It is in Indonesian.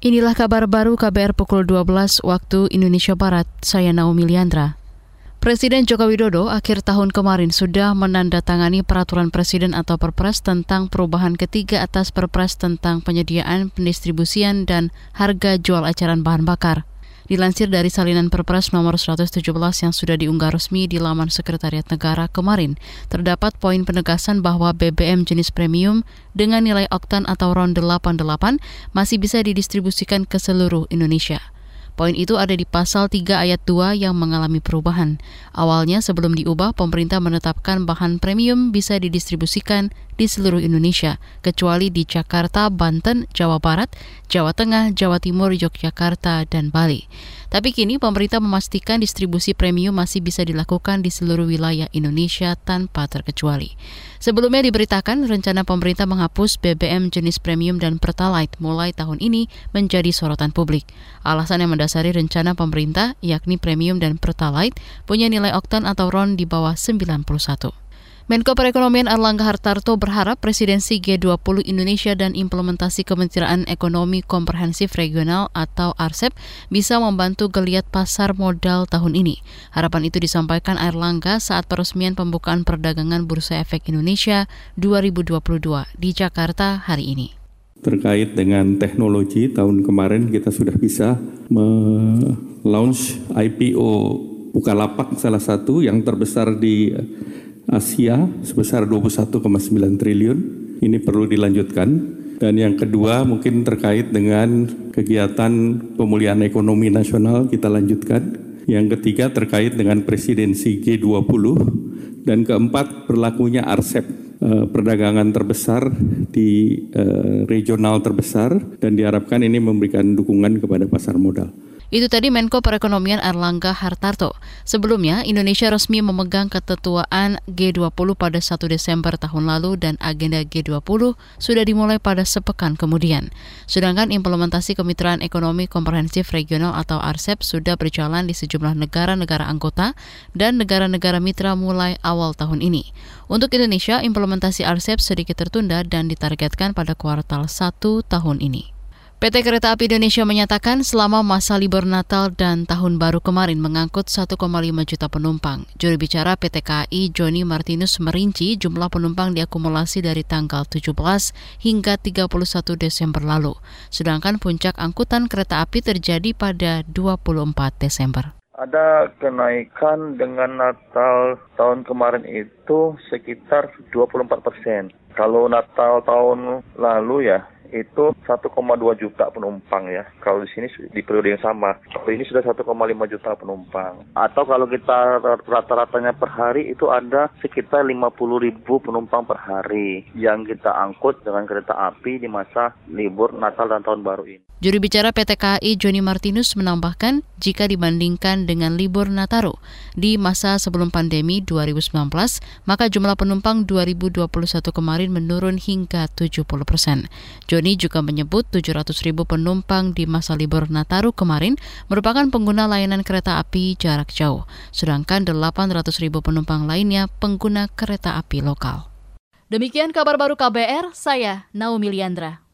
Inilah kabar baru KBR pukul 12 waktu Indonesia Barat. Saya Naomi Liandra. Presiden Joko Widodo akhir tahun kemarin sudah menandatangani peraturan presiden atau perpres tentang perubahan ketiga atas perpres tentang penyediaan, pendistribusian, dan harga jual eceran bahan bakar. Dilansir dari salinan Perpres nomor 117 yang sudah diunggah resmi di laman Sekretariat Negara kemarin, terdapat poin penegasan bahwa BBM jenis premium dengan nilai oktan atau RON 88 masih bisa didistribusikan ke seluruh Indonesia. Poin itu ada di pasal 3 ayat 2 yang mengalami perubahan. Awalnya sebelum diubah, pemerintah menetapkan bahan premium bisa didistribusikan di seluruh Indonesia, kecuali di Jakarta, Banten, Jawa Barat, Jawa Tengah, Jawa Timur, Yogyakarta, dan Bali. Tapi kini pemerintah memastikan distribusi premium masih bisa dilakukan di seluruh wilayah Indonesia tanpa terkecuali. Sebelumnya diberitakan rencana pemerintah menghapus BBM jenis premium dan Pertalite mulai tahun ini menjadi sorotan publik. Alasan yang mendasari rencana pemerintah yakni premium dan Pertalite punya nilai oktan atau RON di bawah 91. Menko Perekonomian Erlangga Hartarto berharap presidensi G20 Indonesia dan implementasi Kementerian Ekonomi Komprehensif Regional atau ARCEP bisa membantu geliat pasar modal tahun ini. Harapan itu disampaikan Erlangga saat peresmian pembukaan perdagangan Bursa Efek Indonesia 2022 di Jakarta hari ini. Terkait dengan teknologi, tahun kemarin kita sudah bisa me-launch IPO Bukalapak salah satu yang terbesar di Asia sebesar 21,9 triliun. Ini perlu dilanjutkan. Dan yang kedua mungkin terkait dengan kegiatan pemulihan ekonomi nasional kita lanjutkan. Yang ketiga terkait dengan presidensi G20 dan keempat berlakunya RCEP eh, perdagangan terbesar di eh, regional terbesar dan diharapkan ini memberikan dukungan kepada pasar modal. Itu tadi Menko Perekonomian Erlangga Hartarto. Sebelumnya, Indonesia resmi memegang ketetuaan G20 pada 1 Desember tahun lalu dan agenda G20 sudah dimulai pada sepekan kemudian. Sedangkan implementasi Kemitraan Ekonomi Komprehensif Regional atau RCEP sudah berjalan di sejumlah negara-negara anggota dan negara-negara mitra mulai awal tahun ini. Untuk Indonesia, implementasi RCEP sedikit tertunda dan ditargetkan pada kuartal 1 tahun ini. PT Kereta Api Indonesia menyatakan selama masa libur Natal dan Tahun Baru kemarin mengangkut 1,5 juta penumpang. Juru bicara PT KAI Joni Martinus merinci jumlah penumpang diakumulasi dari tanggal 17 hingga 31 Desember lalu. Sedangkan puncak angkutan kereta api terjadi pada 24 Desember. Ada kenaikan dengan Natal tahun kemarin itu sekitar 24 persen. Kalau Natal tahun lalu ya itu 1,2 juta penumpang ya. Kalau di sini di periode yang sama, kalau ini sudah 1,5 juta penumpang. Atau kalau kita rata-ratanya per hari itu ada sekitar 50 ribu penumpang per hari yang kita angkut dengan kereta api di masa libur Natal dan Tahun Baru ini. Juru bicara PT KAI Joni Martinus menambahkan jika dibandingkan dengan libur Nataru di masa sebelum pandemi 2019, maka jumlah penumpang 2021 kemarin menurun hingga 70 persen. Joni juga menyebut 700 ribu penumpang di masa libur Nataru kemarin merupakan pengguna layanan kereta api jarak jauh, sedangkan 800 ribu penumpang lainnya pengguna kereta api lokal. Demikian kabar baru KBR, saya Naomi Liandra.